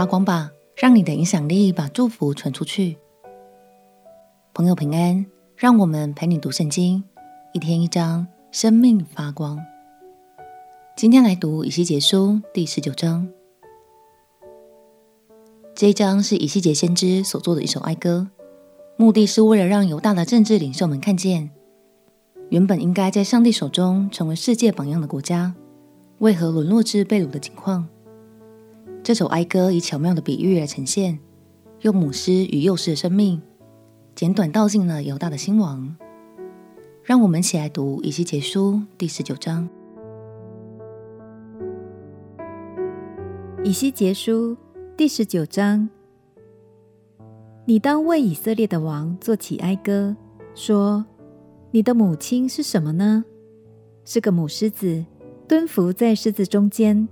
发光吧，让你的影响力把祝福传出去。朋友平安，让我们陪你读圣经，一天一章，生命发光。今天来读以西结书第十九章。这一章是以西结先知所作的一首哀歌，目的是为了让犹大的政治领袖们看见，原本应该在上帝手中成为世界榜样的国家，为何沦落至被掳的境况。这首哀歌以巧妙的比喻来呈现，用母狮与幼狮的生命，简短道尽了犹大的兴亡。让我们一起来读以西结书第十九章。以西结书第十九章，你当为以色列的王作起哀歌，说：你的母亲是什么呢？是个母狮子，蹲伏在狮子中间。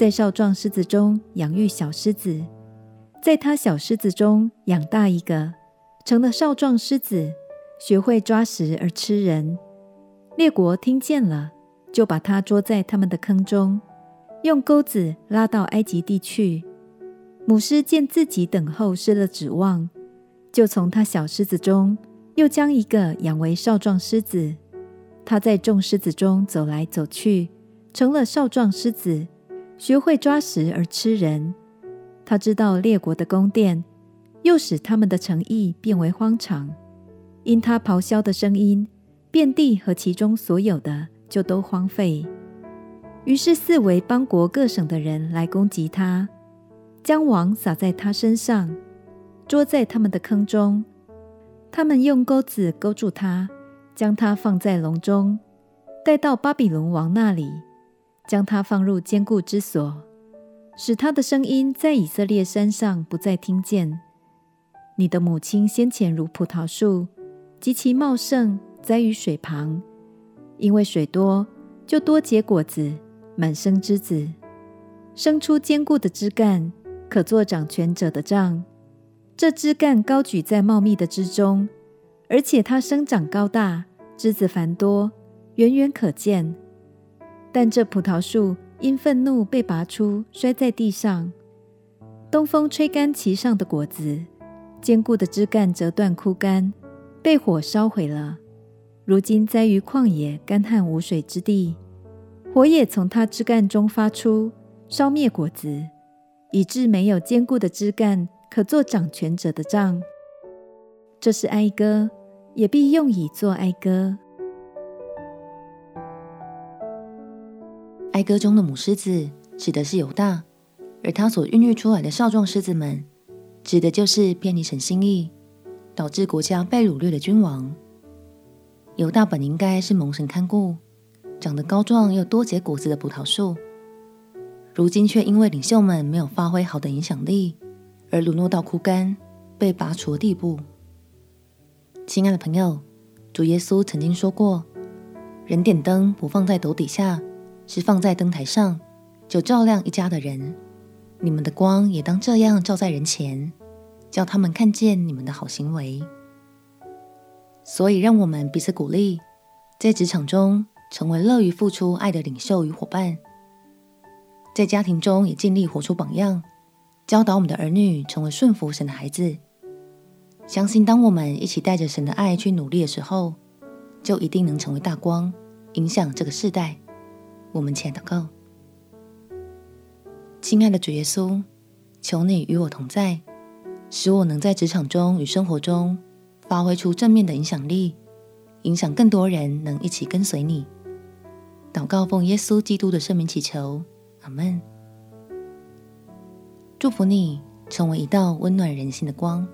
在少壮狮子中养育小狮子，在他小狮子中养大一个，成了少壮狮子，学会抓食而吃人。列国听见了，就把他捉在他们的坑中，用钩子拉到埃及地去。母狮见自己等候失了指望，就从他小狮子中又将一个养为少壮狮子。他在众狮子中走来走去，成了少壮狮子。学会抓食而吃人，他知道列国的宫殿，又使他们的诚意变为荒场。因他咆哮的声音，遍地和其中所有的就都荒废。于是四围邦国各省的人来攻击他，将网撒在他身上，捉在他们的坑中。他们用钩子勾住他，将他放在笼中，带到巴比伦王那里。将他放入坚固之所，使他的声音在以色列山上不再听见。你的母亲先前如葡萄树，极其茂盛，栽于水旁，因为水多，就多结果子，满生枝子，生出坚固的枝干，可作掌权者的杖。这枝干高举在茂密的枝中，而且它生长高大，枝子繁多，远远可见。但这葡萄树因愤怒被拔出，摔在地上。东风吹干其上的果子，坚固的枝干折断枯干，被火烧毁了。如今栽于旷野干旱无水之地，火也从它枝干中发出，烧灭果子，以致没有坚固的枝干可做掌权者的杖。这是哀歌，也必用以作哀歌。哀歌中的母狮子指的是犹大，而他所孕育出来的少壮狮子们，指的就是偏离神心意，导致国家被掳掠的君王。犹大本应该是蒙神看顾、长得高壮又多结果子的葡萄树，如今却因为领袖们没有发挥好的影响力，而沦落到枯干、被拔除的地步。亲爱的朋友，主耶稣曾经说过：“人点灯不放在斗底下。”是放在灯台上，就照亮一家的人。你们的光也当这样照在人前，叫他们看见你们的好行为。所以，让我们彼此鼓励，在职场中成为乐于付出爱的领袖与伙伴；在家庭中也尽力活出榜样，教导我们的儿女成为顺服神的孩子。相信当我们一起带着神的爱去努力的时候，就一定能成为大光，影响这个世代。我们前祷告，亲爱的主耶稣，求你与我同在，使我能在职场中与生活中发挥出正面的影响力，影响更多人能一起跟随你。祷告奉耶稣基督的圣名祈求，阿门。祝福你成为一道温暖人心的光，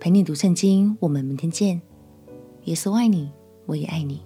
陪你读圣经。我们明天见。耶稣爱你，我也爱你。